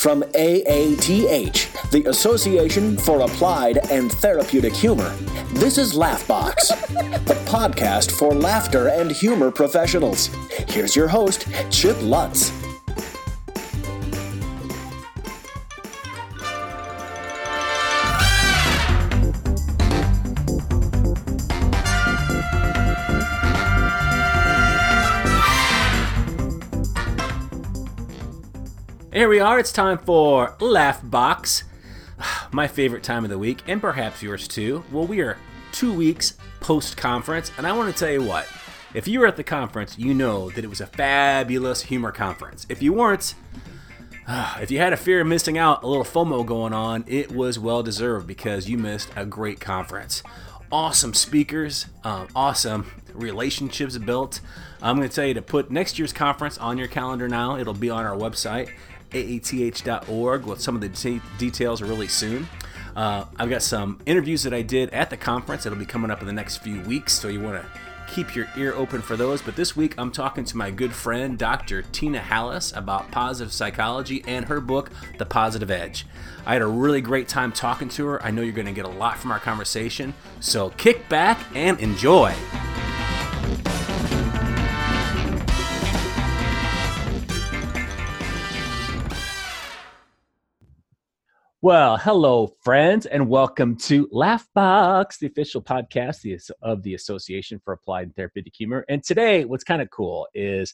From AATH, the Association for Applied and Therapeutic Humor, this is Laughbox, the podcast for laughter and humor professionals. Here's your host, Chip Lutz. Here we are. It's time for Laugh Box, my favorite time of the week, and perhaps yours too. Well, we are two weeks post conference, and I want to tell you what. If you were at the conference, you know that it was a fabulous humor conference. If you weren't, if you had a fear of missing out, a little FOMO going on, it was well deserved because you missed a great conference. Awesome speakers, um, awesome relationships built. I'm going to tell you to put next year's conference on your calendar now. It'll be on our website aath.org with some of the de- details really soon. Uh, I've got some interviews that I did at the conference that'll be coming up in the next few weeks, so you want to keep your ear open for those. But this week, I'm talking to my good friend, Dr. Tina Hallis, about positive psychology and her book, The Positive Edge. I had a really great time talking to her. I know you're going to get a lot from our conversation, so kick back and enjoy. Well, hello, friends, and welcome to Laughbox, the official podcast of the Association for Applied and Therapeutic Humor. And today, what's kind of cool is,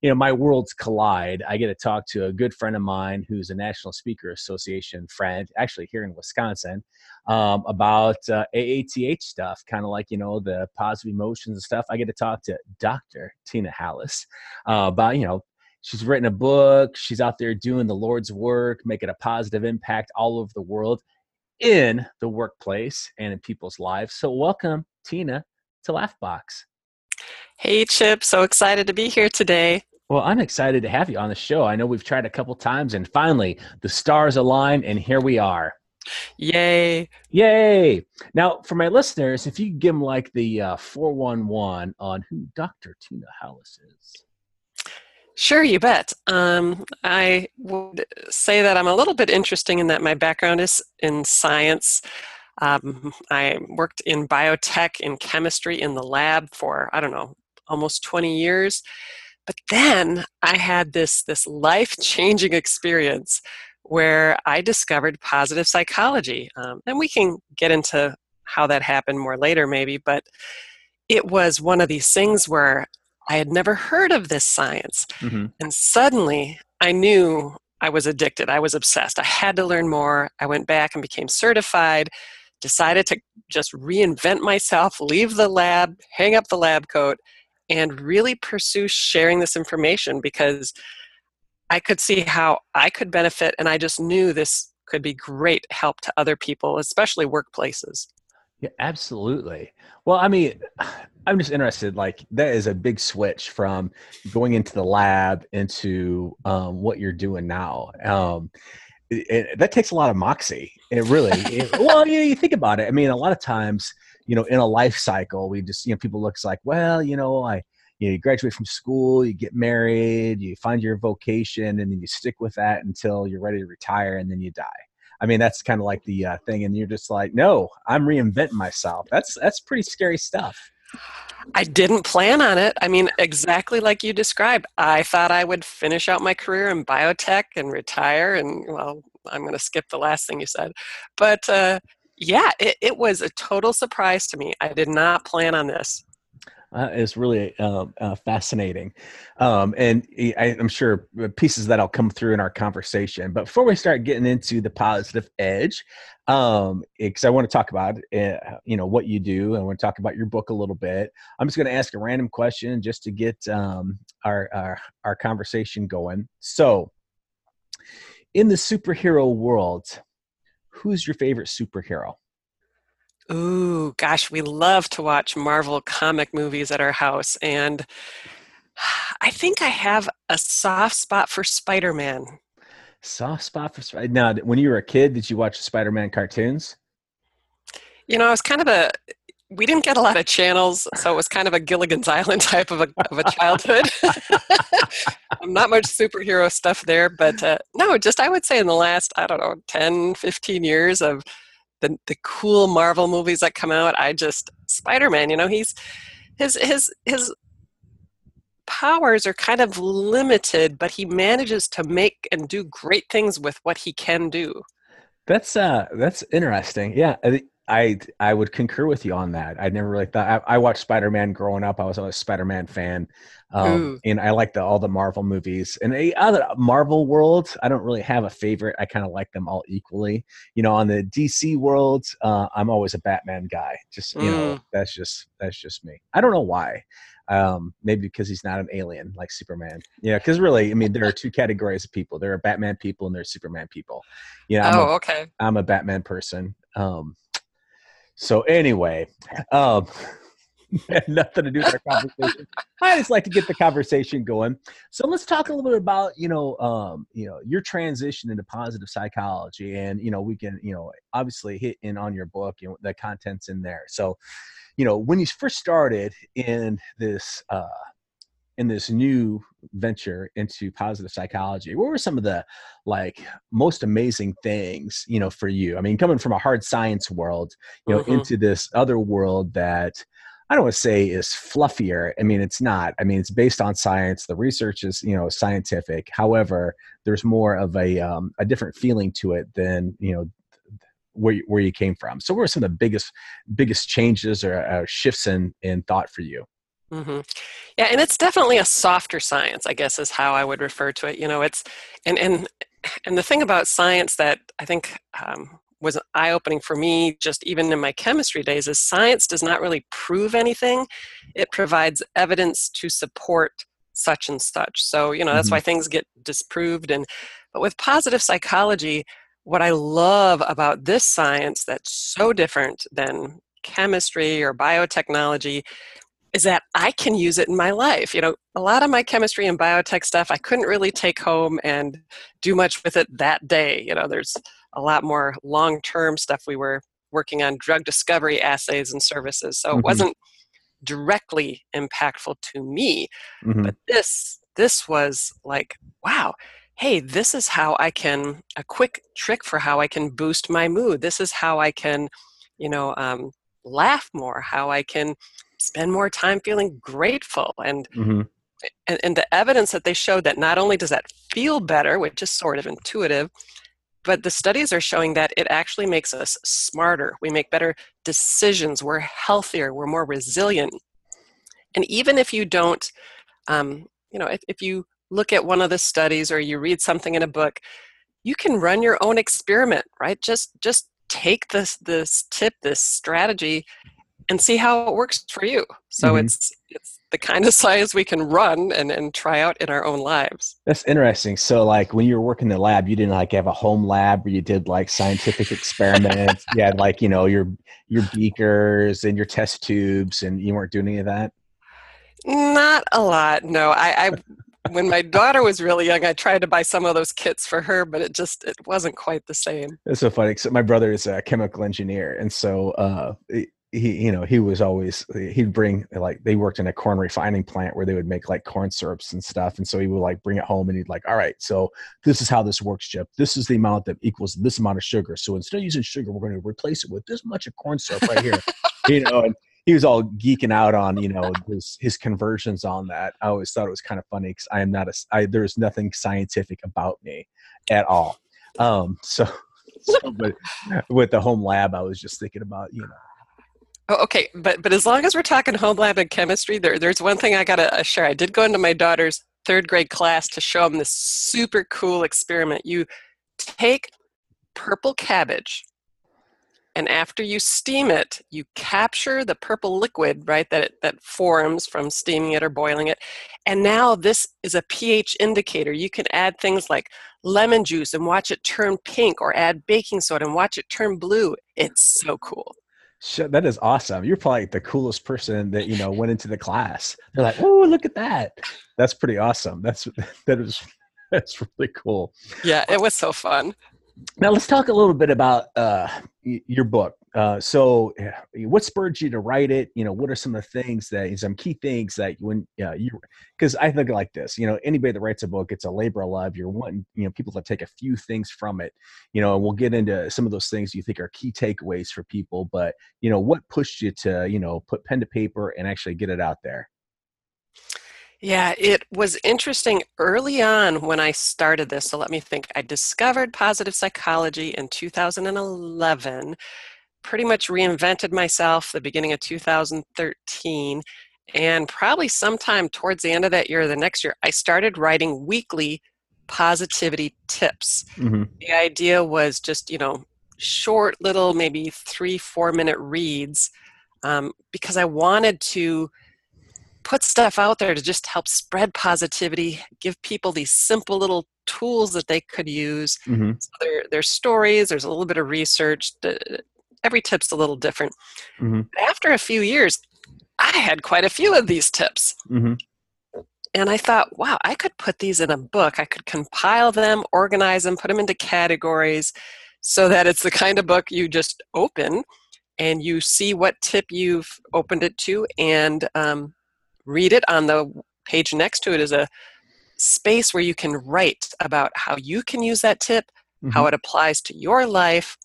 you know, my worlds collide. I get to talk to a good friend of mine who's a National Speaker Association friend, actually here in Wisconsin, um, about uh, AATH stuff, kind of like, you know, the positive emotions and stuff. I get to talk to Dr. Tina Hallis uh, about, you know, She's written a book. She's out there doing the Lord's work, making a positive impact all over the world in the workplace and in people's lives. So, welcome, Tina, to Laughbox. Hey, Chip. So excited to be here today. Well, I'm excited to have you on the show. I know we've tried a couple times, and finally, the stars align and here we are. Yay. Yay. Now, for my listeners, if you give them like the uh, 411 on who Dr. Tina Hallis is. Sure, you bet. Um, I would say that I'm a little bit interesting in that my background is in science. Um, I worked in biotech, in chemistry, in the lab for, I don't know, almost 20 years. But then I had this, this life changing experience where I discovered positive psychology. Um, and we can get into how that happened more later, maybe, but it was one of these things where I had never heard of this science. Mm-hmm. And suddenly I knew I was addicted. I was obsessed. I had to learn more. I went back and became certified, decided to just reinvent myself, leave the lab, hang up the lab coat, and really pursue sharing this information because I could see how I could benefit. And I just knew this could be great help to other people, especially workplaces. Yeah, absolutely. Well, I mean, I'm just interested. Like, that is a big switch from going into the lab into um, what you're doing now. Um, it, it, that takes a lot of moxie. It really. it, well, you, you think about it. I mean, a lot of times, you know, in a life cycle, we just, you know, people looks like, well, you know, I, you, know, you graduate from school, you get married, you find your vocation, and then you stick with that until you're ready to retire, and then you die. I mean, that's kind of like the uh, thing, and you're just like, no, I'm reinventing myself. That's that's pretty scary stuff. I didn't plan on it. I mean, exactly like you described. I thought I would finish out my career in biotech and retire. And well, I'm going to skip the last thing you said, but uh, yeah, it, it was a total surprise to me. I did not plan on this uh, is really uh, uh, fascinating. Um, and I, am sure pieces that'll come through in our conversation. But before we start getting into the positive edge, because um, I want to talk about uh, you know what you do, and I want to talk about your book a little bit. I'm just going to ask a random question just to get um, our, our our conversation going. So, in the superhero world, who's your favorite superhero? Ooh, gosh, we love to watch Marvel comic movies at our house. And I think I have a soft spot for Spider Man. Soft spot for Spider Now, when you were a kid, did you watch Spider Man cartoons? You know, I was kind of a, we didn't get a lot of channels, so it was kind of a Gilligan's Island type of a, of a childhood. not much superhero stuff there, but uh, no, just I would say in the last, I don't know, 10, 15 years of the, the cool Marvel movies that come out, I just, Spider Man, you know, he's, his, his, his powers are kind of limited, but he manages to make and do great things with what he can do. That's uh that's interesting. Yeah, I I would concur with you on that. I never really thought I, I watched Spider Man growing up. I was a Spider Man fan, um, and I like the all the Marvel movies. And the other Marvel world, I don't really have a favorite. I kind of like them all equally. You know, on the DC world, uh, I'm always a Batman guy. Just you mm. know, that's just that's just me. I don't know why. Um, maybe because he's not an alien like Superman. Yeah, because really, I mean, there are two categories of people. There are Batman people and there are Superman people. Yeah. You know, oh, a, okay. I'm a Batman person. Um, so anyway, um, nothing to do with our conversation. I just like to get the conversation going. So let's talk a little bit about you know um, you know your transition into positive psychology, and you know we can you know obviously hit in on your book and the contents in there. So you know when you first started in this uh, in this new venture into positive psychology? What were some of the like most amazing things you know for you? I mean coming from a hard science world you know mm-hmm. into this other world that i don't want to say is fluffier i mean it's not. I mean it's based on science the research is you know scientific. However there's more of a um, a different feeling to it than you know where you, where you came from. So what were some of the biggest biggest changes or uh, shifts in in thought for you Mm-hmm. Yeah, and it's definitely a softer science, I guess, is how I would refer to it. You know, it's and and and the thing about science that I think um, was eye opening for me, just even in my chemistry days, is science does not really prove anything. It provides evidence to support such and such. So you know that's mm-hmm. why things get disproved. And but with positive psychology, what I love about this science that's so different than chemistry or biotechnology is that I can use it in my life. You know, a lot of my chemistry and biotech stuff I couldn't really take home and do much with it that day. You know, there's a lot more long term stuff we were working on drug discovery assays and services. So mm-hmm. it wasn't directly impactful to me. Mm-hmm. But this this was like, wow, hey, this is how I can a quick trick for how I can boost my mood. This is how I can, you know, um, laugh more, how I can spend more time feeling grateful and mm-hmm. and, and the evidence that they showed that not only does that feel better which is sort of intuitive but the studies are showing that it actually makes us smarter. We make better decisions. We're healthier. We're more resilient. And even if you don't um, you know if, if you look at one of the studies or you read something in a book you can run your own experiment right? Just just take this this tip this strategy and see how it works for you. So mm-hmm. it's it's the kind of science we can run and, and try out in our own lives. That's interesting. So like when you were working in the lab, you didn't like have a home lab where you did like scientific experiments. you had like, you know, your your beakers and your test tubes and you weren't doing any of that? Not a lot. No. I, I when my daughter was really young, I tried to buy some of those kits for her, but it just it wasn't quite the same. It's so funny. So my brother is a chemical engineer, and so uh, he you know he was always he'd bring like they worked in a corn refining plant where they would make like corn syrups and stuff and so he would like bring it home and he'd like all right so this is how this works chip this is the amount that equals this amount of sugar so instead of using sugar we're going to replace it with this much of corn syrup right here you know and he was all geeking out on you know his his conversions on that i always thought it was kind of funny because i am not a I, there's nothing scientific about me at all um so so but with the home lab i was just thinking about you know Oh, okay, but but as long as we're talking home lab and chemistry, there, there's one thing I gotta uh, share. I did go into my daughter's third grade class to show them this super cool experiment. You take purple cabbage, and after you steam it, you capture the purple liquid, right, that it, that forms from steaming it or boiling it. And now this is a pH indicator. You can add things like lemon juice and watch it turn pink, or add baking soda and watch it turn blue. It's so cool. That is awesome. You're probably the coolest person that you know went into the class. They're like, "Oh, look at that! That's pretty awesome. That's that is that's really cool." Yeah, it was so fun. Now let's talk a little bit about uh, your book. uh, so what spurred you to write it? You know, what are some of the things that some key things that when uh, you because I think like this, you know, anybody that writes a book, it's a labor of love. You're wanting you know people to take a few things from it. You know, and we'll get into some of those things you think are key takeaways for people. But you know, what pushed you to you know put pen to paper and actually get it out there? Yeah, it was interesting early on when I started this. So let me think. I discovered positive psychology in 2011, pretty much reinvented myself the beginning of 2013. And probably sometime towards the end of that year or the next year, I started writing weekly positivity tips. Mm-hmm. The idea was just, you know, short little, maybe three, four minute reads um, because I wanted to put stuff out there to just help spread positivity, give people these simple little tools that they could use. Mm-hmm. So there, there's stories, there's a little bit of research. Every tip's a little different. Mm-hmm. After a few years, I had quite a few of these tips. Mm-hmm. And I thought, wow, I could put these in a book. I could compile them, organize them, put them into categories so that it's the kind of book you just open and you see what tip you've opened it to and um, read it. On the page next to it is a space where you can write about how you can use that tip, mm-hmm. how it applies to your life.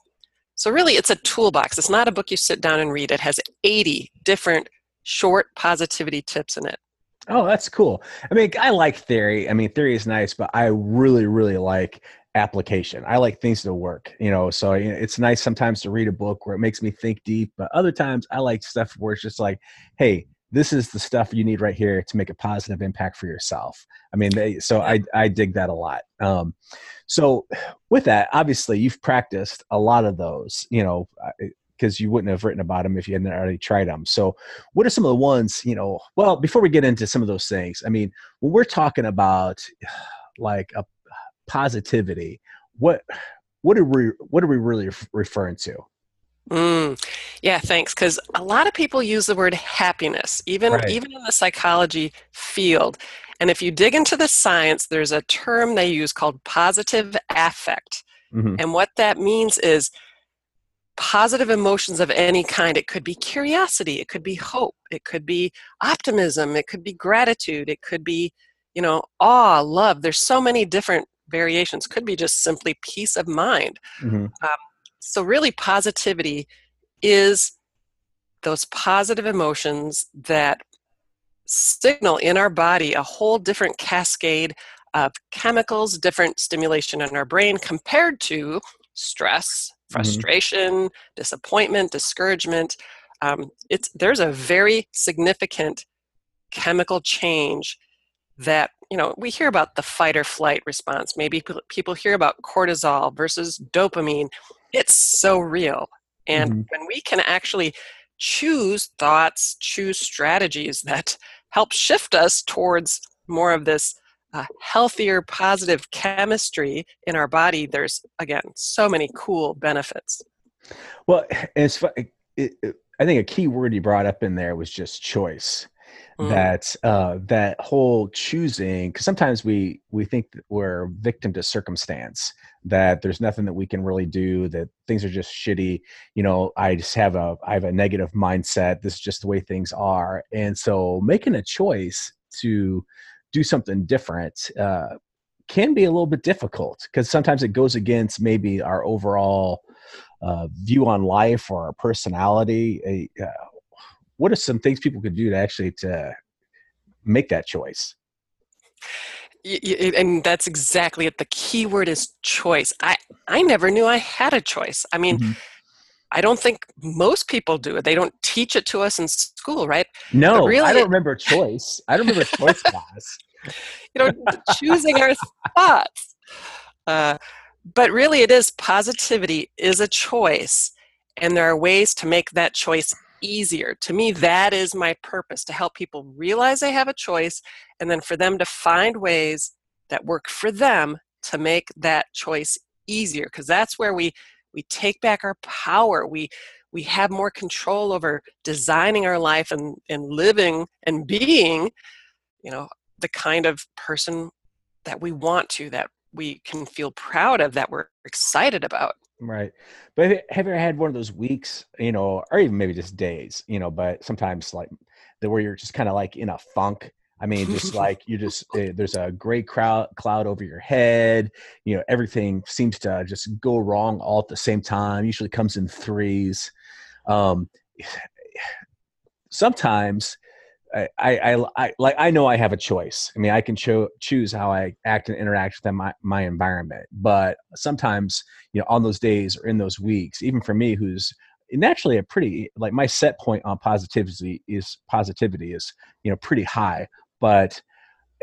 So, really, it's a toolbox. It's not a book you sit down and read. It has 80 different short positivity tips in it. Oh, that's cool. I mean, I like theory. I mean, theory is nice, but I really, really like application. I like things to work, you know. So it's nice sometimes to read a book where it makes me think deep, but other times I like stuff where it's just like, hey, this is the stuff you need right here to make a positive impact for yourself. I mean, they, so I, I dig that a lot. Um, so with that, obviously you've practiced a lot of those, you know, because you wouldn't have written about them if you hadn't already tried them. So what are some of the ones, you know, well, before we get into some of those things, I mean, when we're talking about like a positivity, what, what are we, what are we really referring to? Mm, yeah, thanks. Because a lot of people use the word happiness, even right. even in the psychology field. And if you dig into the science, there's a term they use called positive affect. Mm-hmm. And what that means is positive emotions of any kind. It could be curiosity, it could be hope, it could be optimism, it could be gratitude, it could be, you know, awe, love. There's so many different variations. Could be just simply peace of mind. Mm-hmm. Um, so, really, positivity is those positive emotions that signal in our body a whole different cascade of chemicals, different stimulation in our brain compared to stress, mm-hmm. frustration, mm-hmm. disappointment, discouragement. Um, it's there's a very significant chemical change that you know we hear about the fight or flight response. Maybe people hear about cortisol versus dopamine it's so real. And mm-hmm. when we can actually choose thoughts, choose strategies that help shift us towards more of this uh, healthier, positive chemistry in our body, there's again so many cool benefits. Well, it's it, it, I think a key word you brought up in there was just choice. Mm. That uh, that whole choosing, because sometimes we we think we're victim to circumstance, that there's nothing that we can really do that things are just shitty you know i just have a i have a negative mindset this is just the way things are and so making a choice to do something different uh, can be a little bit difficult because sometimes it goes against maybe our overall uh, view on life or our personality uh, what are some things people could do to actually to make that choice? And that's exactly it. The key word is choice. I i never knew i had a choice. I mean mm-hmm. i don't think most people do it. They don't teach it to us in school right? No really, i don't remember choice. I don't remember choice class. You know choosing our thoughts. Uh, but really it is positivity is a choice and there are ways to make that choice easier. To me, that is my purpose to help people realize they have a choice and then for them to find ways that work for them to make that choice easier because that's where we we take back our power we we have more control over designing our life and and living and being you know the kind of person that we want to that we can feel proud of that we're excited about Right. But have you ever had one of those weeks, you know, or even maybe just days, you know, but sometimes like the where you're just kind of like in a funk. I mean, just like you just uh, there's a gray crowd cloud over your head. You know, everything seems to just go wrong all at the same time. Usually comes in threes. Um, sometimes I, I, I, like I know I have a choice. I mean, I can cho- choose how I act and interact with my, my environment. But sometimes, you know, on those days or in those weeks, even for me, who's naturally a pretty like my set point on positivity is positivity is you know pretty high. But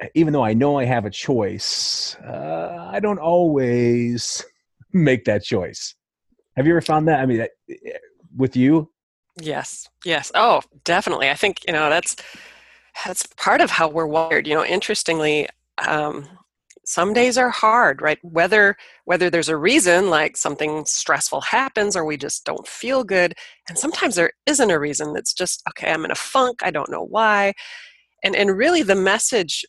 eh, even though I know I have a choice, uh, I don't always make that choice. Have you ever found that? I mean, eh, eh, with you, Yes. Yes. Oh, definitely. I think you know that's that's part of how we're wired. You know, interestingly, um, some days are hard, right? Whether whether there's a reason, like something stressful happens, or we just don't feel good, and sometimes there isn't a reason. It's just okay. I'm in a funk. I don't know why, and and really the message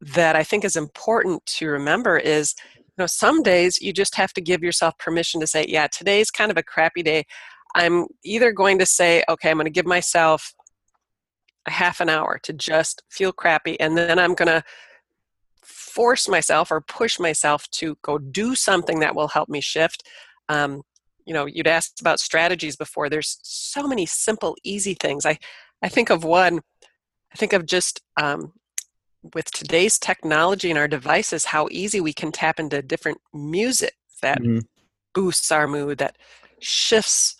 that I think is important to remember is you know some days you just have to give yourself permission to say yeah today's kind of a crappy day I'm either going to say, okay, I'm going to give myself a half an hour to just feel crappy, and then I'm going to force myself or push myself to go do something that will help me shift. Um, you know, you'd asked about strategies before. There's so many simple, easy things. I, I think of one. I think of just um, with today's technology and our devices, how easy we can tap into different music that mm-hmm. boosts our mood, that shifts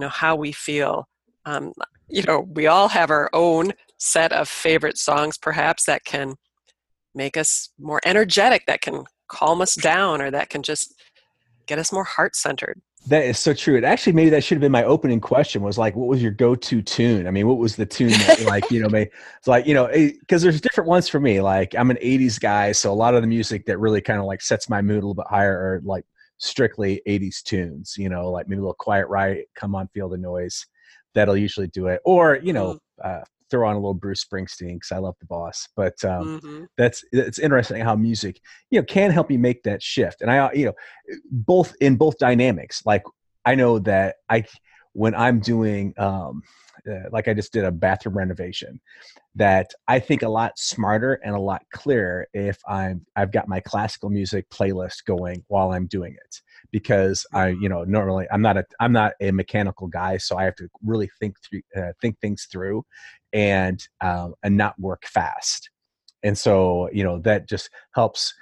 you know how we feel um, you know we all have our own set of favorite songs perhaps that can make us more energetic that can calm us down or that can just get us more heart centered that is so true. It actually maybe that should have been my opening question was like, what was your go-to tune? I mean, what was the tune that like, you know, it's like, you know, because eh, there's different ones for me. Like I'm an 80s guy, so a lot of the music that really kind of like sets my mood a little bit higher are like strictly 80s tunes, you know, like maybe a little Quiet Riot, Come On Feel the Noise. That'll usually do it. Or, you know, mm-hmm. uh, throw on a little Bruce Springsteen because I love the boss. But um, mm-hmm. that's it's interesting how music, you know, can help you make that shift. And I, you know, both in both dynamics. Like I know that I when I'm doing um, uh, like I just did a bathroom renovation that I think a lot smarter and a lot clearer if I'm I've got my classical music playlist going while I'm doing it. Because I you know normally I'm not a I'm not a mechanical guy so I have to really think through uh, think things through and um, and not work fast. And so you know that just helps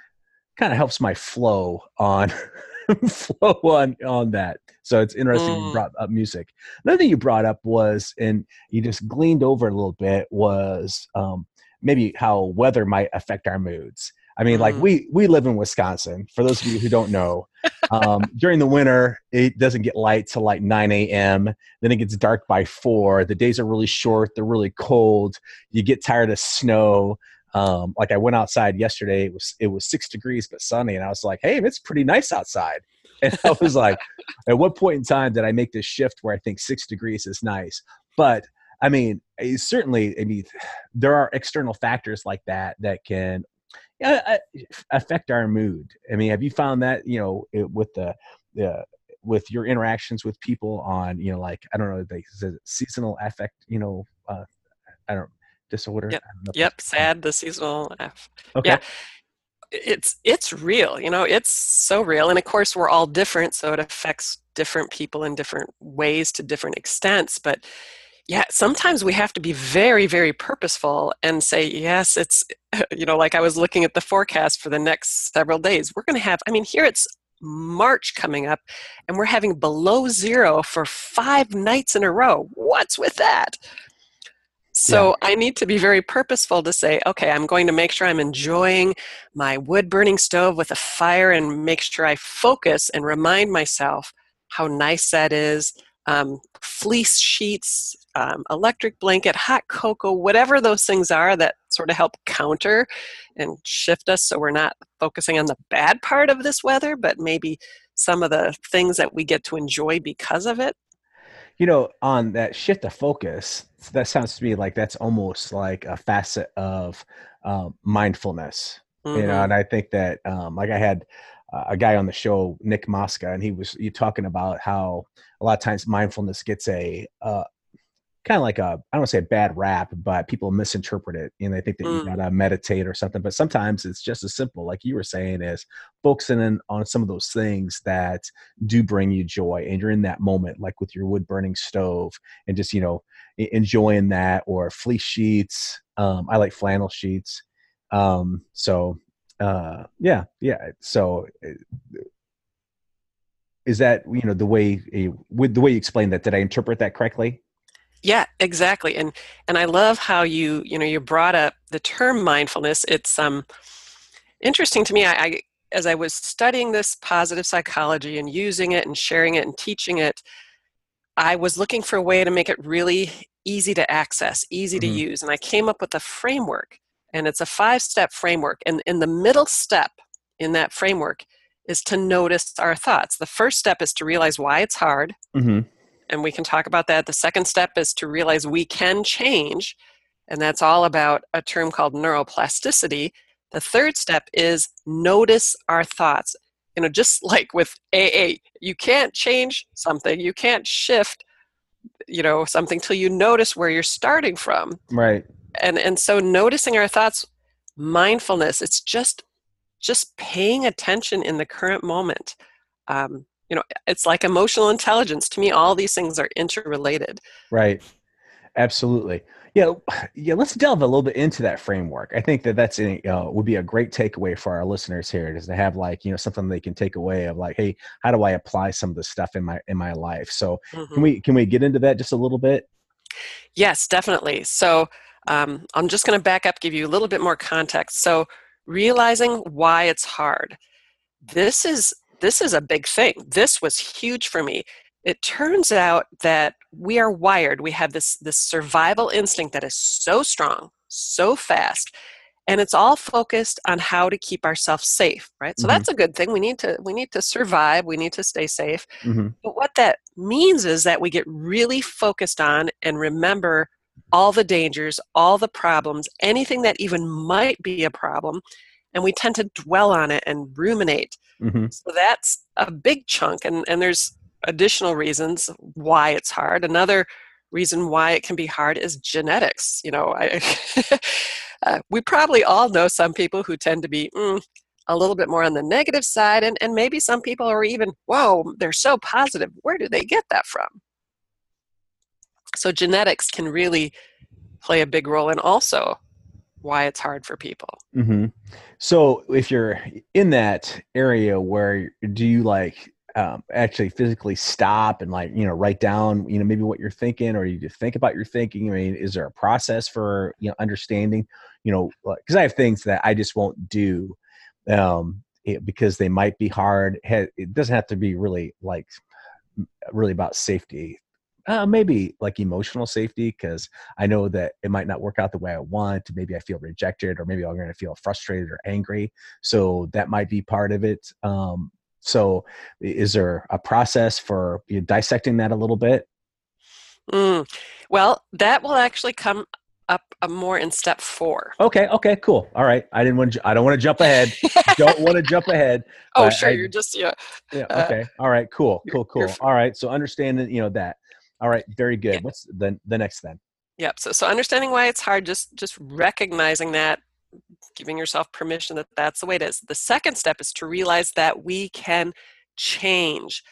kind of helps my flow on flow on on that. So it's interesting mm. you brought up music. Another thing you brought up was, and you just gleaned over a little bit, was um, maybe how weather might affect our moods. I mean, mm. like we we live in Wisconsin. For those of you who don't know, um, during the winter it doesn't get light till like 9 a.m. Then it gets dark by four. The days are really short. They're really cold. You get tired of snow. Um, like I went outside yesterday. It was it was six degrees but sunny, and I was like, "Hey, it's pretty nice outside." And I was like, "At what point in time did I make this shift where I think six degrees is nice?" But I mean, certainly, I mean, there are external factors like that that can uh, affect our mood. I mean, have you found that you know it, with the the with your interactions with people on you know like I don't know the seasonal affect you know uh, I don't disorder. Yep. Yep. SAD, the seasonal F. Okay. Yeah. It's it's real, you know, it's so real. And of course we're all different, so it affects different people in different ways to different extents. But yeah, sometimes we have to be very, very purposeful and say, yes, it's you know, like I was looking at the forecast for the next several days. We're gonna have I mean, here it's March coming up, and we're having below zero for five nights in a row. What's with that? So yeah. I need to be very purposeful to say, okay, I'm going to make sure I'm enjoying my wood burning stove with a fire and make sure I focus and remind myself how nice that is. Um, fleece sheets, um, electric blanket, hot cocoa, whatever those things are that sort of help counter and shift us so we're not focusing on the bad part of this weather, but maybe some of the things that we get to enjoy because of it you know, on that shift of focus, that sounds to me like that's almost like a facet of um, mindfulness. Mm-hmm. You know, mm-hmm. and I think that um, like I had uh, a guy on the show, Nick Mosca, and he was you talking about how a lot of times mindfulness gets a uh, kind of like a I don't want to say a bad rap, but people misinterpret it and they think that mm. you gotta meditate or something. But sometimes it's just as simple, like you were saying, is focusing in on some of those things that do bring you joy, and you're in that moment, like with your wood burning stove, and just you know enjoying that, or fleece sheets. Um, I like flannel sheets. Um, so uh, yeah, yeah. So eh, is that you know the way eh, with the way you explained that? Did I interpret that correctly? Yeah, exactly. And and I love how you you know you brought up the term mindfulness. It's um interesting to me. I, I as I was studying this positive psychology and using it and sharing it and teaching it, I was looking for a way to make it really easy to access, easy mm-hmm. to use, and I came up with a framework and it's a five step framework. And in the middle step in that framework is to notice our thoughts. The first step is to realize why it's hard. Mm-hmm. And we can talk about that. The second step is to realize we can change. And that's all about a term called neuroplasticity. The third step is notice our thoughts. You know, just like with AA, you can't change something, you can't shift, you know, something till you notice where you're starting from. Right. And and so noticing our thoughts mindfulness it's just just paying attention in the current moment. Um, you know it's like emotional intelligence. To me all these things are interrelated. Right. Absolutely yeah yeah let's delve a little bit into that framework i think that that's a, uh, would be a great takeaway for our listeners here is to have like you know something they can take away of like hey how do i apply some of this stuff in my in my life so mm-hmm. can we can we get into that just a little bit yes definitely so um, I'm just going to back up, give you a little bit more context. So, realizing why it's hard. This is this is a big thing. This was huge for me. It turns out that we are wired. We have this this survival instinct that is so strong, so fast, and it's all focused on how to keep ourselves safe right so mm-hmm. that's a good thing we need to we need to survive we need to stay safe mm-hmm. but what that means is that we get really focused on and remember all the dangers, all the problems, anything that even might be a problem, and we tend to dwell on it and ruminate. Mm-hmm. So that's a big chunk, and, and there's additional reasons why it's hard. Another reason why it can be hard is genetics. You know, I, uh, we probably all know some people who tend to be mm, a little bit more on the negative side, and, and maybe some people are even, whoa, they're so positive. Where do they get that from? So genetics can really play a big role in also why it's hard for people. Mm-hmm. So if you're in that area where do you like um, actually physically stop and like you know write down you know maybe what you're thinking or you think about your thinking i mean is there a process for you know understanding you know because i have things that i just won't do um, it, because they might be hard it doesn't have to be really like really about safety uh, maybe like emotional safety because I know that it might not work out the way I want. Maybe I feel rejected, or maybe I'm going to feel frustrated or angry. So that might be part of it. Um, so, is there a process for you dissecting that a little bit? Mm. Well, that will actually come up more in step four. Okay. Okay. Cool. All right. I didn't want. To, I don't want to jump ahead. don't want to jump ahead. Oh, sure. I, you're just yeah. Yeah. Uh, okay. Uh, All right. Cool. Cool. Cool. All right. So understanding, you know that. All right, very good. Yeah. What's the the next then? Yep. So so understanding why it's hard, just just recognizing that, giving yourself permission that that's the way it is. The second step is to realize that we can change.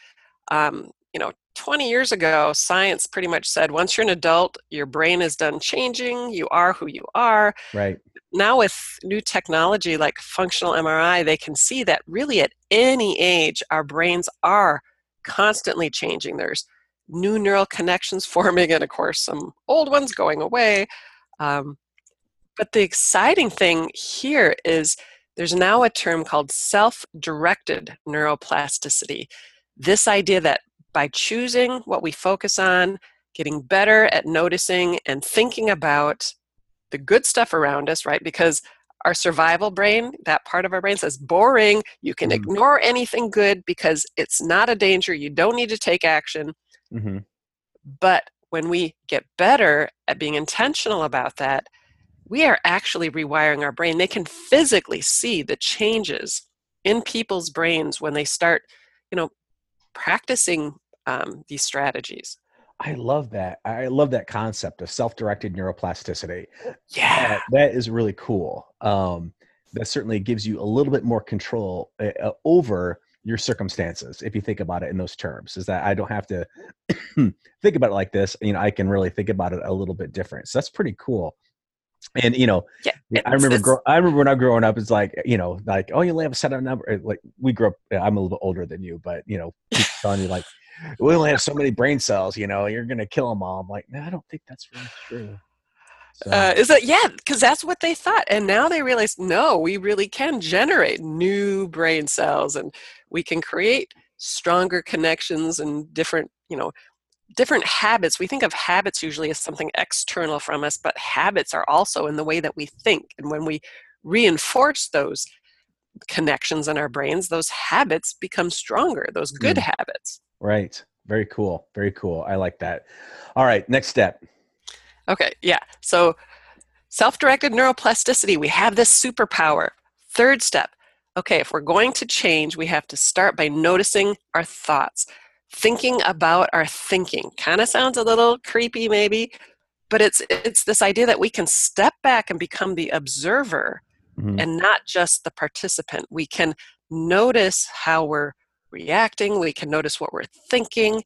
Um, you know, 20 years ago, science pretty much said once you're an adult, your brain is done changing. You are who you are. Right. Now, with new technology like functional MRI, they can see that really at any age, our brains are constantly changing. There's new neural connections forming, and of course, some old ones going away. Um, but the exciting thing here is there's now a term called self directed neuroplasticity. This idea that by choosing what we focus on, getting better at noticing and thinking about the good stuff around us, right? Because our survival brain, that part of our brain says, boring, you can mm. ignore anything good because it's not a danger, you don't need to take action. Mm-hmm. But when we get better at being intentional about that, we are actually rewiring our brain. They can physically see the changes in people's brains when they start, you know, practicing um, these strategies. I love that. I love that concept of self-directed neuroplasticity. Yeah, that, that is really cool. Um, that certainly gives you a little bit more control uh, over your circumstances if you think about it in those terms is that i don't have to think about it like this you know i can really think about it a little bit different so that's pretty cool and you know yeah, i remember grow, i remember when i was growing up it's like you know like oh you only have a set of number like we grew up i'm a little bit older than you but you know telling you like we only have so many brain cells you know you're gonna kill them all i'm like no i don't think that's really true so. Uh, is that yeah? Because that's what they thought, and now they realize no, we really can generate new brain cells, and we can create stronger connections and different, you know, different habits. We think of habits usually as something external from us, but habits are also in the way that we think, and when we reinforce those connections in our brains, those habits become stronger. Those good mm. habits. Right. Very cool. Very cool. I like that. All right. Next step. Okay, yeah. So self directed neuroplasticity, we have this superpower. Third step okay, if we're going to change, we have to start by noticing our thoughts, thinking about our thinking. Kind of sounds a little creepy, maybe, but it's it's this idea that we can step back and become the observer mm-hmm. and not just the participant. We can notice how we're reacting, we can notice what we're thinking,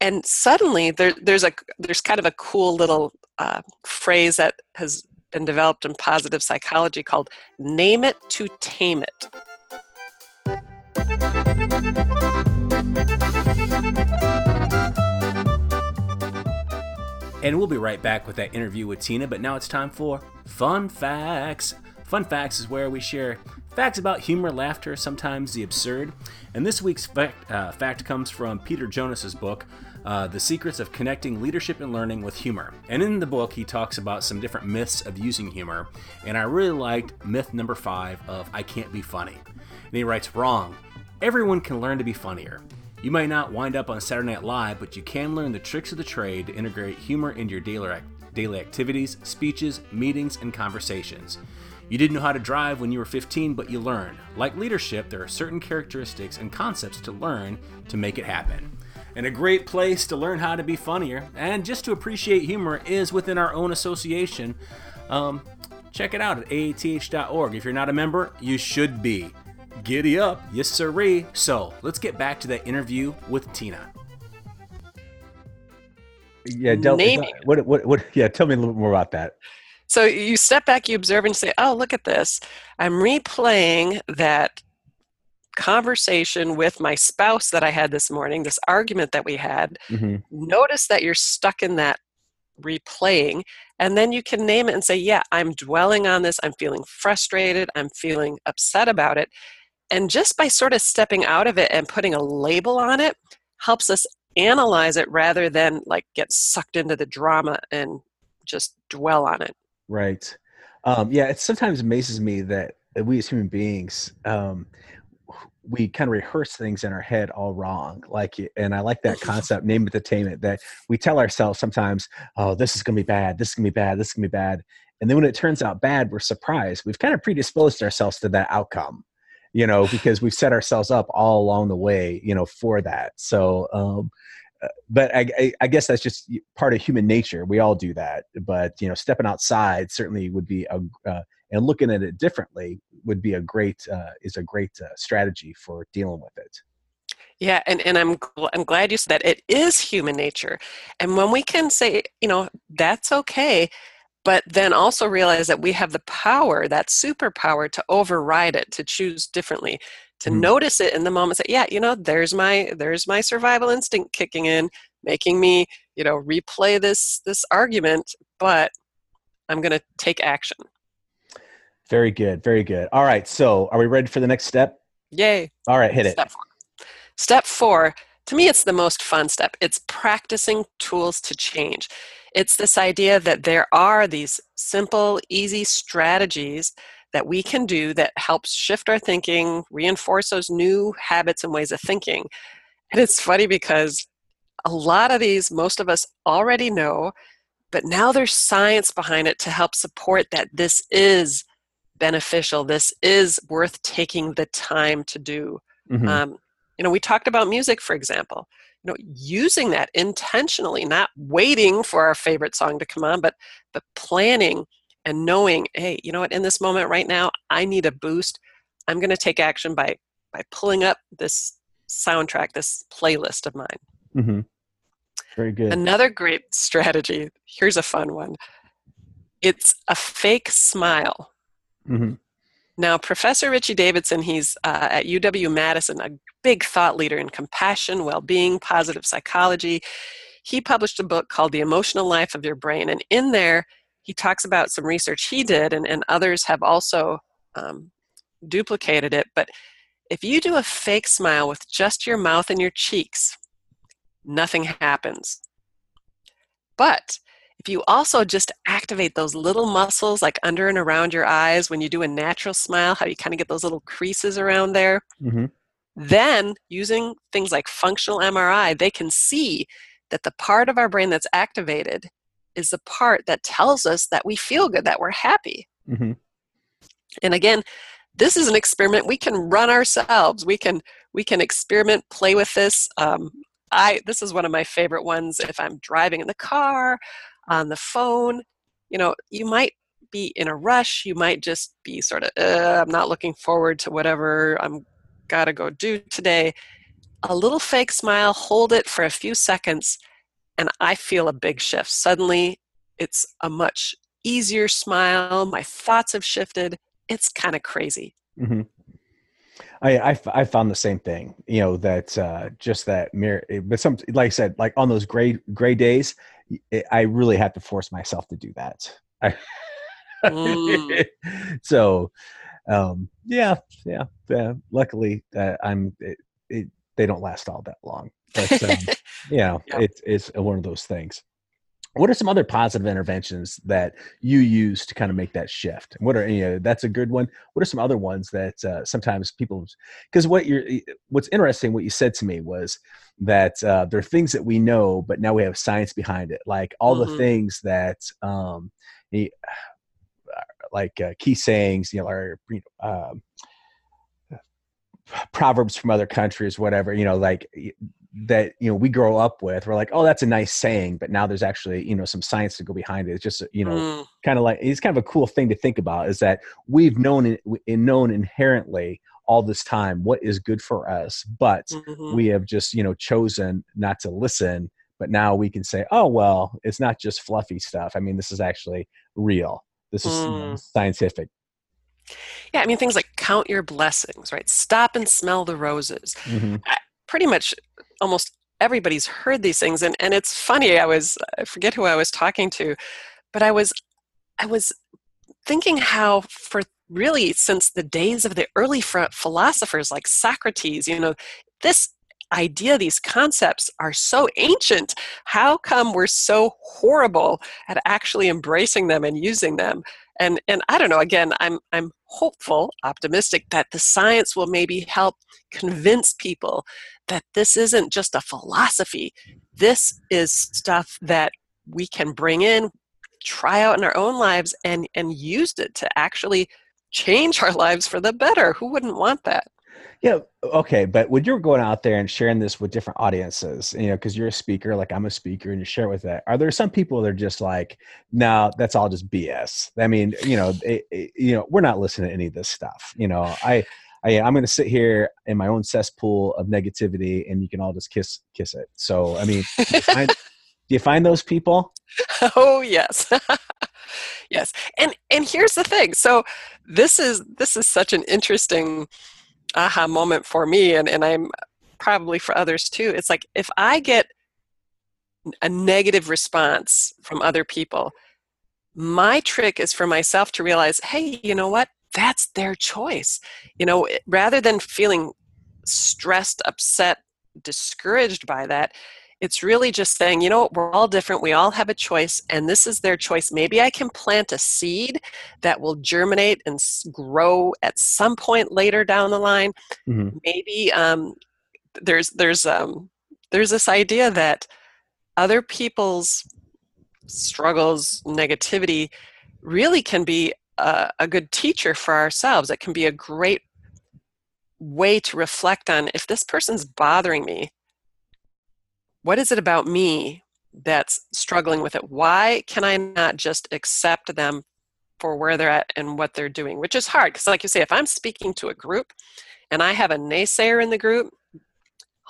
and suddenly there, there's a there's kind of a cool little uh, phrase that has been developed in positive psychology called "name it to tame it." And we'll be right back with that interview with Tina, but now it's time for Fun Facts. Fun Facts is where we share facts about humor, laughter, sometimes the absurd. And this week's fact, uh, fact comes from Peter Jonas's book, uh, The Secrets of Connecting Leadership and Learning with Humor. And in the book, he talks about some different myths of using humor. And I really liked myth number five of I can't be funny. And he writes, Wrong. Everyone can learn to be funnier. You might not wind up on Saturday Night Live, but you can learn the tricks of the trade to integrate humor into your daily, activities, speeches, meetings, and conversations. You didn't know how to drive when you were 15, but you learn. Like leadership, there are certain characteristics and concepts to learn to make it happen. And a great place to learn how to be funnier and just to appreciate humor is within our own association. Um, check it out at aath.org. If you're not a member, you should be. Giddy up, yes sirree. So let's get back to that interview with Tina. Yeah, Del- what, what, what, yeah, tell me a little bit more about that. So you step back, you observe, and say, oh, look at this. I'm replaying that conversation with my spouse that I had this morning, this argument that we had. Mm-hmm. Notice that you're stuck in that replaying, and then you can name it and say, yeah, I'm dwelling on this. I'm feeling frustrated. I'm feeling upset about it. And just by sort of stepping out of it and putting a label on it helps us analyze it rather than like get sucked into the drama and just dwell on it. Right. Um, yeah, it sometimes amazes me that we as human beings, um, we kind of rehearse things in our head all wrong. Like, and I like that concept, name it it, that we tell ourselves sometimes, oh, this is going to be bad, this is going to be bad, this is going to be bad. And then when it turns out bad, we're surprised. We've kind of predisposed ourselves to that outcome, you know, because we've set ourselves up all along the way, you know, for that. So, um, but I, I, guess that's just part of human nature. We all do that. But you know, stepping outside certainly would be a uh, and looking at it differently would be a great uh, is a great uh, strategy for dealing with it. Yeah, and, and I'm I'm glad you said that it is human nature, and when we can say you know that's okay, but then also realize that we have the power, that superpower, to override it, to choose differently to mm. notice it in the moment say yeah you know there's my there's my survival instinct kicking in making me you know replay this this argument but i'm going to take action. Very good very good. All right so are we ready for the next step? Yay. All right hit step it four. step four to me it's the most fun step. It's practicing tools to change it's this idea that there are these simple easy strategies that we can do that helps shift our thinking, reinforce those new habits and ways of thinking. And it's funny because a lot of these, most of us already know, but now there's science behind it to help support that this is beneficial. This is worth taking the time to do. Mhm. Um, you know, we talked about music, for example. You know, using that intentionally, not waiting for our favorite song to come on, but but planning and knowing, hey, you know what, in this moment right now, I need a boost. I'm going to take action by by pulling up this soundtrack, this playlist of mine. mm-hmm. Very good. Another great strategy. Here's a fun one. It's a fake smile. Mhm. Now, Professor Richie Davidson, he's uh, at UW Madison, a big thought leader in compassion, well being, positive psychology. He published a book called The Emotional Life of Your Brain. And in there, he talks about some research he did, and, and others have also um, duplicated it. But if you do a fake smile with just your mouth and your cheeks, nothing happens. But if you also just activate those little muscles like under and around your eyes when you do a natural smile, how you kind of get those little creases around there, Mhm. then using things like functional MRI, they can see that the part of our brain that's activated is the part that tells us that we feel good, that we're happy. Mhm. And again, this is an experiment we can run ourselves. We can we can experiment, play with this. Um, I this is one of my favorite ones. If I'm driving in the car, on the phone, you know, you might be in a rush. You might just be sort of, I'm not looking forward to whatever I'm got to go do today. A little fake smile, hold it for a few seconds, and I feel a big shift. Suddenly, it's a much easier smile. My thoughts have shifted. It's kind of crazy. hmm I, I I found the same thing. You know that uh, just that mirror, but some like I said, like on those gray gray days, I really have to force myself to do that. I, Mm. so, um, yeah, yeah. Uh, luckily, uh, I'm. It, it, they don't last all that long, but um, know, Yeah. it's it's one of those things. What are some other positive interventions that you use to kind of make that shift? What are you know that's a good one. What are some other ones that uh, sometimes people because what you're what's interesting what you said to me was that uh, there are things that we know, but now we have science behind it, like all the Mhm. things that um, the- like uh, key sayings, you know, or you know, um, proverbs from other countries, whatever, you know, like that, you know, we grow up with. We're like, oh, that's a nice saying, but now there's actually, you know, some science to go behind it. It's just, you know, Mm, kind of like it's kind of a cool thing to think about is that we've known it, in known inherently all this time what is good for us, but mhm. we have just, you know, chosen not to listen. But now we can say, oh well, it's not just fluffy stuff. I mean, this is actually real. This is you know, Mm. scientific. Yeah, I mean, things like count your blessings, right? Stop and smell the roses. Mhm. pretty much almost everybody's heard these things and, and it's funny i was i forget who i was talking to but i was i was thinking how for really since the days of the early philosophers like socrates you know this idea these concepts are so ancient how come we're so horrible at actually embracing them and using them and and i don't know again i'm i'm hopeful optimistic that the science will maybe help convince people that this isn't just a philosophy. This is stuff that we can bring in, try out in our own lives, and, and use it to actually change our lives for the better. Who wouldn't want that? Yeah. Okay. But when you're going out there and sharing this with different audiences, you know, because you're a speaker, like I'm a speaker, and you share with that, are there some people that are just like, no, that's all just BS? I mean, you know, it, it- eh, you know, we're not listening to any of this stuff. You know, I, I I'm going to sit here in my own cesspool of negativity, and you can all just kiss kiss it. So, I mean, do you find, do you find those people? oh yes yes and and here's the thing so this is this is such an interesting aha moment for me and and i'm probably for others too. It's like if i get a negative response from other people my trick is for myself to realize hey you know what? That's their choice. You know rather than feeling stressed upset discouraged by that it's really just saying, you know what, we're all different. We all have a choice, and this is their choice. Maybe I can plant a seed that will germinate and grow at some point later down the line. Mhm. Maybe um, there's there's um, there's this idea that other people's struggles, negativity, really can be a, a good teacher for ourselves. It can be a great way to reflect on if this person's bothering me, what is it about me that's struggling with it? Why can I not just accept them for where they're at and what they're doing? Which is hard because, like you say, if I'm speaking to a group and I have a naysayer in the group,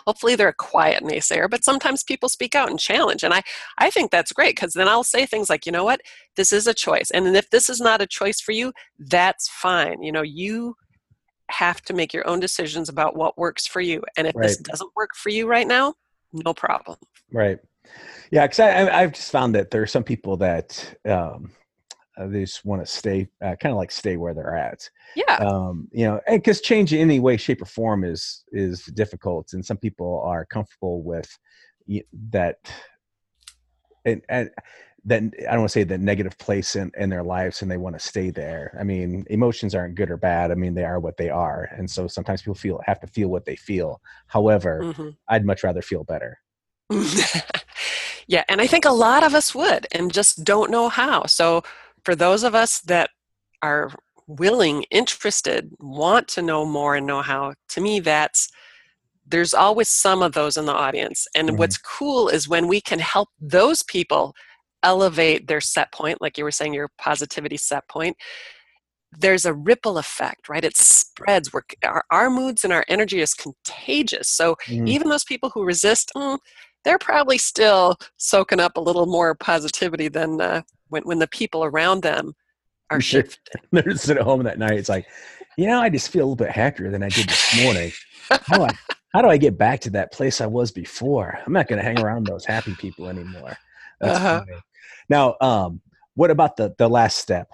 hopefully they're a quiet naysayer but sometimes people speak out and challenge and i i think that's great because then i'll say things like you know what this is a choice and if this is not a choice for you that's fine you know you have to make your own decisions about what works for you and if right. this doesn't work for you right now no problem. Right. Yeah because i've just found that there are some people that um, uh, they just want to stay uh, kind of like stay where they're at. Yeah. Um you know and because change in any way shape or form is is difficult and some people are comfortable with that and, and then I don't want to say the negative place in, in their lives and they want to stay there. I mean, emotions aren't good or bad. I mean, they are what they are. And so sometimes people feel have to feel what they feel. However, mm-hmm. I'd much rather feel better. yeah, and I think a lot of us would and just don't know how. So for those of us that are willing, interested, want to know more and know how, to me, that's there's always some of those in the audience. And mm-hmm. what's cool is when we can help those people elevate their set point, like you were saying, your positivity set point, there's a ripple effect, right? It spreads. We're, our, our moods and our energy is contagious. So mm-hmm. even those people who resist, mm, they're probably still soaking up a little more positivity than uh, when, when the people around them are shifting. They're sitting at home that night. It's like, you know, I just feel a little bit happier than I did this morning. how, do I, how do I get back to that place I was before? I'm not going to hang around those happy people anymore. That's uh-huh. funny. Now, um, what about the the last step?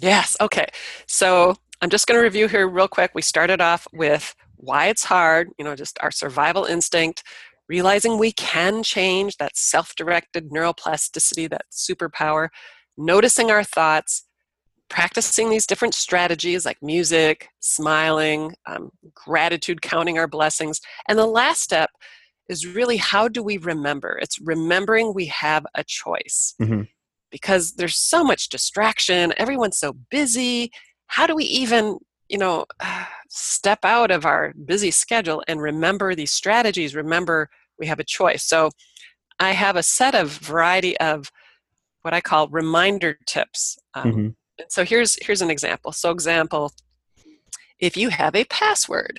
Yes. Okay. So I'm just going to review here real quick. We started off with why it's hard. You know, just our survival instinct, realizing we can change that self-directed neuroplasticity, that superpower, noticing our thoughts, practicing these different strategies like music, smiling, um, gratitude, counting our blessings, and the last step is really how do we remember? It's remembering we have a choice. Mm-hmm. Because there's so much distraction, everyone's so busy. How do we even, you know, step out of our busy schedule and remember these strategies? Remember we have a choice. So I have a set of variety of what I call reminder tips. Um, mm-hmm. So here's here's an example. So example, if you have a password,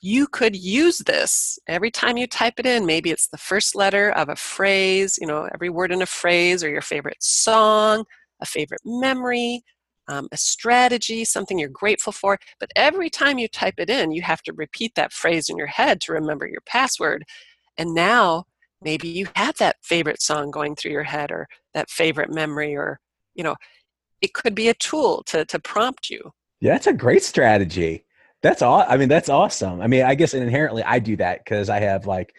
you could use this every time you type it in. Maybe it's the first letter of a phrase, you know, every word in a phrase, or your favorite song, a favorite memory, um, a strategy, something you're grateful for. But every time you type it in, you have to repeat that phrase in your head to remember your password. And now maybe you have that favorite song going through your head or that favorite memory, or, you know, it could be a tool to, to prompt you. Yeah, that's a great strategy. That's all. I mean, that's awesome. I mean, I guess inherently I do that because I have like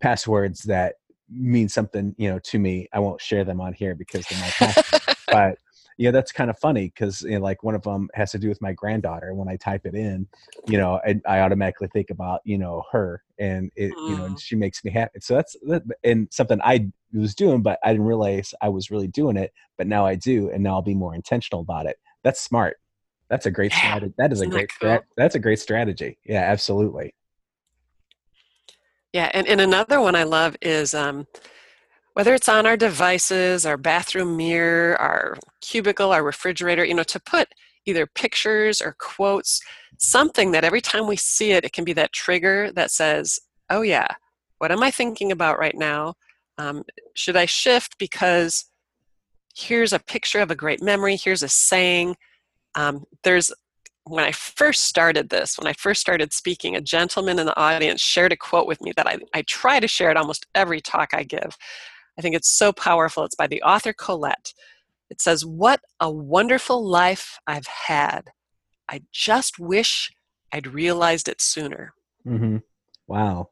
passwords that mean something, you know, to me. I won't share them on here because they're my passwords. but yeah, that's kind of funny because you know, like one of them has to do with my granddaughter. When I type it in, you know, I, I automatically think about you know her, and it, mm. you know, and mm. she makes me happy. So that's and something I was doing, but I didn't realize I was really doing it. But now I do, and now I'll be more intentional about it. That's smart. That's a great yeah. strategy. That is Isn't a great that cool? that's a great strategy. Yeah, absolutely. Yeah, and, and another one I love is um, whether it's on our devices, our bathroom mirror, our cubicle, our refrigerator, you know, to put either pictures or quotes, something that every time we see it, it can be that trigger that says, oh, yeah, what am I thinking about right now? Um, should I shift because here's a picture of a great memory, here's a saying um, there's when I first started this, when I first started speaking, a gentleman in the audience shared a quote with me that I, I try to share at almost every talk I give. I think it's so powerful. It's by the author Colette. It says, What a wonderful life I've had. I just wish I'd realized it sooner. Mm-hmm. Wow.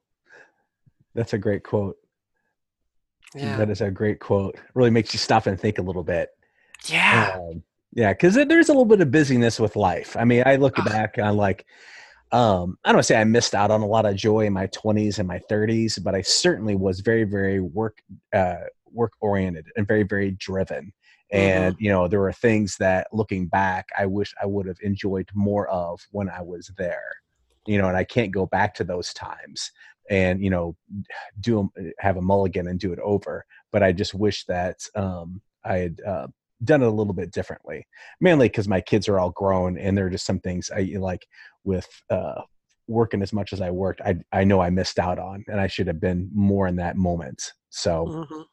That's a great quote. Yeah. That is a great quote. really makes you stop and think a little bit. Yeah. Um, yeah, because there's a little bit of busyness with life. I mean, I look ah. back on like, um, I don't say I missed out on a lot of joy in my 20s and my 30s, but I certainly was very, very work uh, work oriented and very, very driven. and you know there were things that looking back i wish i would have enjoyed more of when i was there you know and i can't go back to those times and you know do have a mulligan and do it over but i just wish that um i had uh, done it a little bit differently mainly because my kids are all grown and there are just some things i like with uh working as much as i worked i i know i missed out on and i should have been more in that moment so Mhm.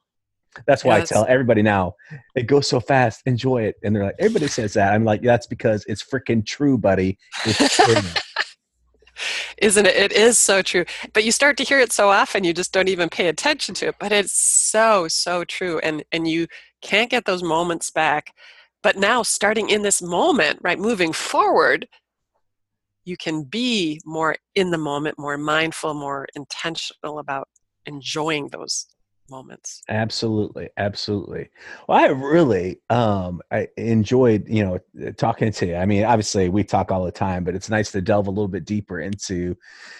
that's why Yeah, I tell everybody now, it goes so fast, enjoy it. And they're like, everybody says that. I'm like, that's because it's freaking true, buddy. It's true. Isn't it? It is so true. But you start to hear it so often, you just don't even pay attention to it. But it's so, so true. And and you can't get those moments back. But now, starting in this moment, right, moving forward, you can be more in the moment, more mindful, more intentional about enjoying those moments. absolutely. Absolutely. Well, I really um I enjoyed, you know, talking to you. I mean, obviously we talk all the time, but it's nice to delve a little bit deeper into,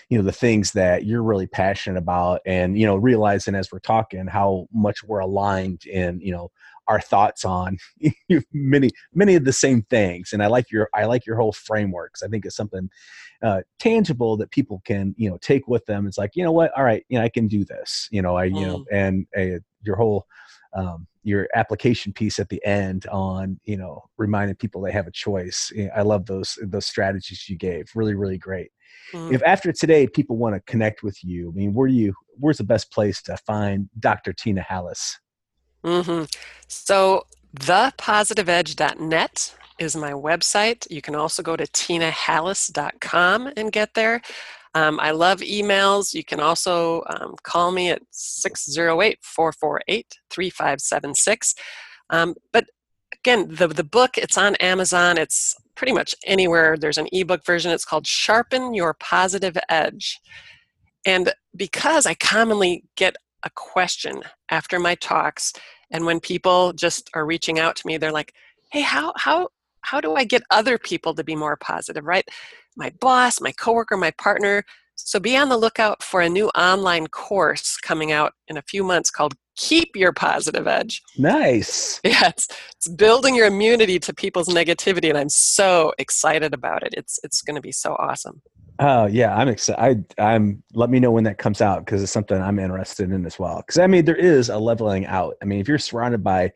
you know, the things that you're really passionate about and, you know, realizing as we're talking how much we're aligned in, you know, our thoughts on many many of the same things and i like your i like your whole frameworks i think it's something uh, tangible that people can you know take with them. It's like you know what? All right you know i can do this you know i you know and uh, your whole um, your application piece at the end on you know reminding people they have a choice. Know, i love those those strategies you gave. Really really great. Mm. if after today people want to connect with you i mean where do you where's the best place to find dr tina hallis hmm So, thepositiveedge.net is my website. You can also go to tinahallis.com and get there. Um, I love emails. You can also um, call me at 608 448 3576. Um, But again, the, the book, it's on Amazon. It's pretty much anywhere. There's an ebook version. It's called Sharpen Your Positive Edge. And because I commonly get a question after my talks, and when people just are reaching out to me, they're like, "Hey, how how how do I get other people to be more positive?" Right? My boss, my coworker, my partner. So be on the lookout for a new online course coming out in a few months called Keep Your Positive Edge. nice Yeah, it's, it's building your immunity to people's negativity, and I'm so excited about it. It's it's going to be so awesome. Oh yeah, I'm excited. I'm. Let me know when that comes out because it's something I'm interested in as well. Because I mean, there is a leveling out. I mean, if you're surrounded by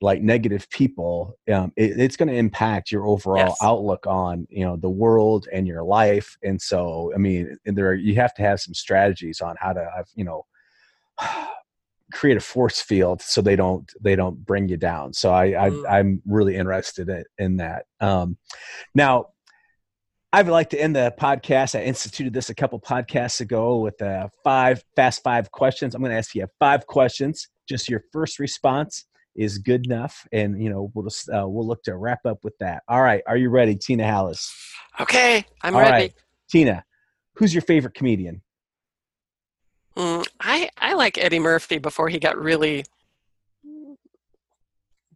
like negative people, um, it, it's going to impact your overall Yes. outlook on you know the world and your life. And so, I mean, there you have to have some strategies on how to you know create a force field so they don't they don't bring you down. So I, I Mm. I'm really interested in, in that. Um, now I would like to end the podcast. I instituted this a couple podcasts ago with uh, five fast five questions. I'm going to ask you five questions. Just your first response is good enough, and you know we'll just, uh, we'll look to wrap up with that. All right, are you ready, Tina Hallis? Okay, I'm All ready. right, Tina, who's your favorite comedian? Mm, I I like Eddie Murphy before he got really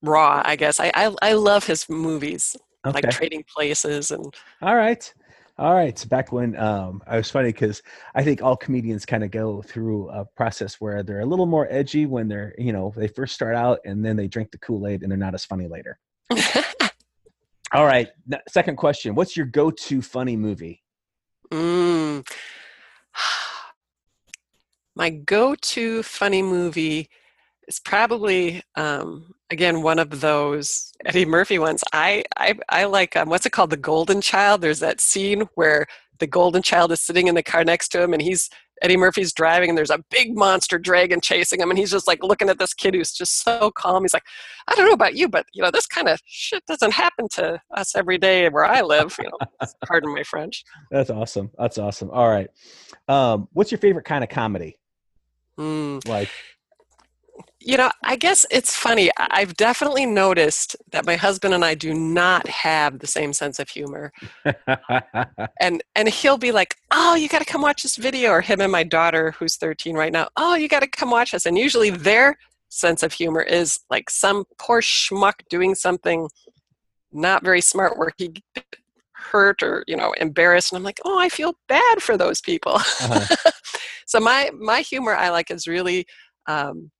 raw. I guess I I, I love his movies Okay. like Trading Places and All right. All right. So back when um, I was funny because I think all comedians kind of go through a process where they're a little more edgy when they're, you know, they first start out and then they drink the Kool Aid and they're not as funny later. All right. Second question. What's your go to funny movie? mm. my go-to funny movie is probably um, again one of those Eddie Murphy ones. I I, I like um, what's it called, The Golden Child. There's that scene where the golden child is sitting in the car next to him, and he's Eddie Murphy's driving, and there's a big monster dragon chasing him, and he's just like looking at this kid who's just so calm. He's like, I don't know about you, but you know this kind of shit doesn't happen to us every day where I live. You know, pardon my French. That's awesome. That's awesome. All right. Um, what's your favorite kind of comedy? Mm. Like, You know, I guess it's funny. I've definitely noticed that my husband and I do not have the same sense of humor. And and he'll be like, "Oh, you got to come watch this video," or him and my daughter, who's 13 right now, "Oh, you got to come watch this." And usually their sense of humor is like some poor schmuck doing something not very smart where he hurt or you know embarrassed and i'm like oh i feel bad for those people Uh-huh. so my my humor i like is really um,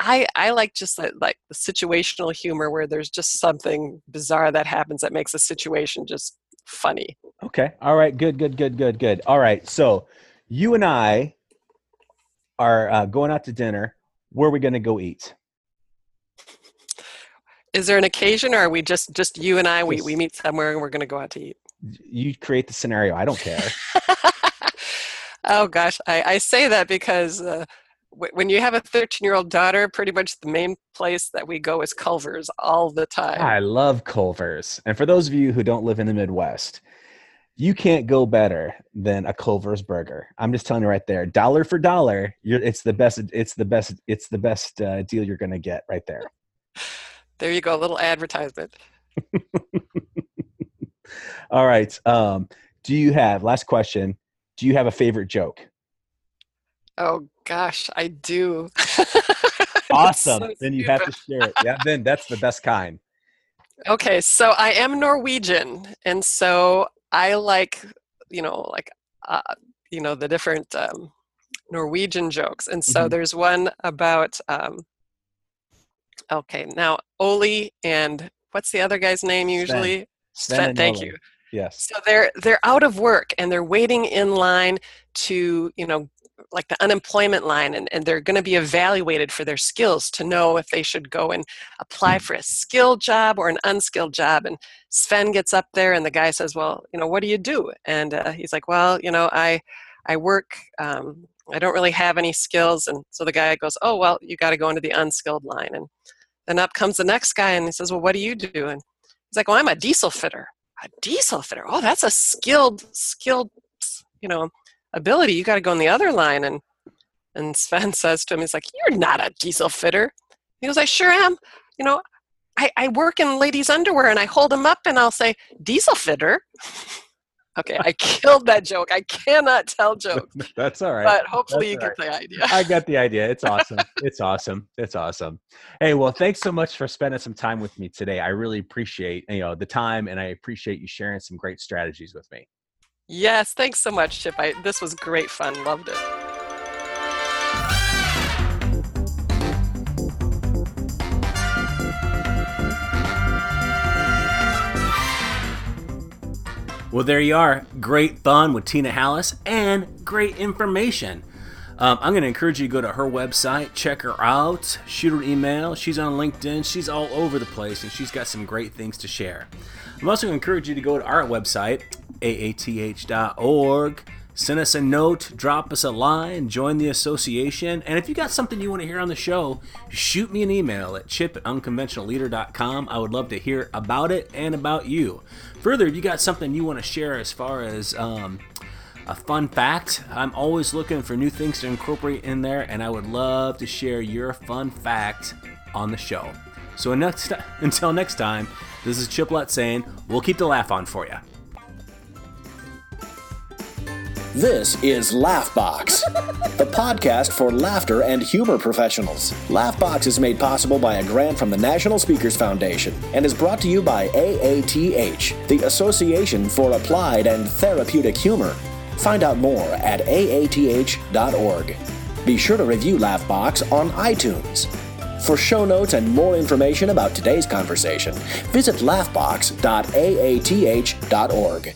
I I like just that, like the situational humor where there's just something bizarre that happens that makes a situation just funny. Okay. All right. Good. Good. Good. Good. Good. All right. So you and I are uh, going out to dinner. Where are we going to go eat? Is there an occasion, or are we just just you and I? We we meet somewhere and we're going to go out to eat. You create the scenario. I don't care. oh gosh, I, I say that because uh, when you have a 13 year old daughter, pretty much the main place that we go is Culver's all the time. I love Culver's, and for those of you who don't live in the Midwest, you can't go better than a Culver's burger. I'm just telling you right there, dollar for dollar, it's the best. It's the best. It's the best uh, deal you're going to get right there. There you go, a little advertisement. All right. Um, do you have last question? Do you have a favorite joke? Oh gosh, I do. awesome. so then you have to share it. Yeah, then that's the best kind. Okay, so I am Norwegian, and so I like, you know, like, uh, you know, the different um, Norwegian jokes. And so mm-hmm. there's one about, um, okay, now Ole and what's the other guy's name usually? Sven. Sven thank Ole. you. Yes. So they're they're out of work and they're waiting in line to, you know, like the unemployment line and, and they're going to be evaluated for their skills to know if they should go and apply hmm. for a skilled job or an unskilled job and sven gets up there and the guy says well you know what do you do? And uh, he's like well you know i i work um, i don't really have any skills and so the guy goes oh well you got to go into the unskilled line and then up comes the next guy and he says well what do you do? And he's like well i'm a diesel fitter. A diesel fitter? Oh that's a skilled skilled you know ability, you got to go in the other line. And and Sven says to him, he's like, "You're not a diesel fitter." He goes, "I sure am. You know, I, I work in ladies' underwear, and I hold them up, and I'll say diesel fitter." okay, I killed that joke. I cannot tell jokes. That's all right. But hopefully That's you get right. the idea. I got the idea. It's awesome. it's awesome. It's awesome. Hey, well, thanks so much for spending some time with me today. I really appreciate you know the time, and I appreciate you sharing some great strategies with me. Yes, thanks so much, Chip. I, this was great fun. Loved it. Well, there you are. Great fun with Tina Hallis and great information. Um, I'm going to encourage you to go to her website, check her out, shoot her email. She's on LinkedIn, she's all over the place, and she's got some great things to share. I'm also going to encourage you to go to our website, aath.org. Send us a note, drop us a line, join the association. And if you got something you want to hear on the show, shoot me an email at chip at unconventionalleader.com. I would love to hear about it and about you. Further, if you got something you want to share as far as um, a fun fact, I'm always looking for new things to incorporate in there, and I would love to share your fun fact on the show. So next, until next time, this is Chip Lutz saying, we'll keep the laugh on for you. This is Laughbox, the podcast for laughter and humor professionals. Laughbox is made possible by a grant from the National Speakers Foundation and is brought to you by AATH, the Association for Applied and Therapeutic Humor. Find out more at aath.org. Be sure to review Laughbox on iTunes. For show notes and more information about today's conversation, visit laughbox.aath.org.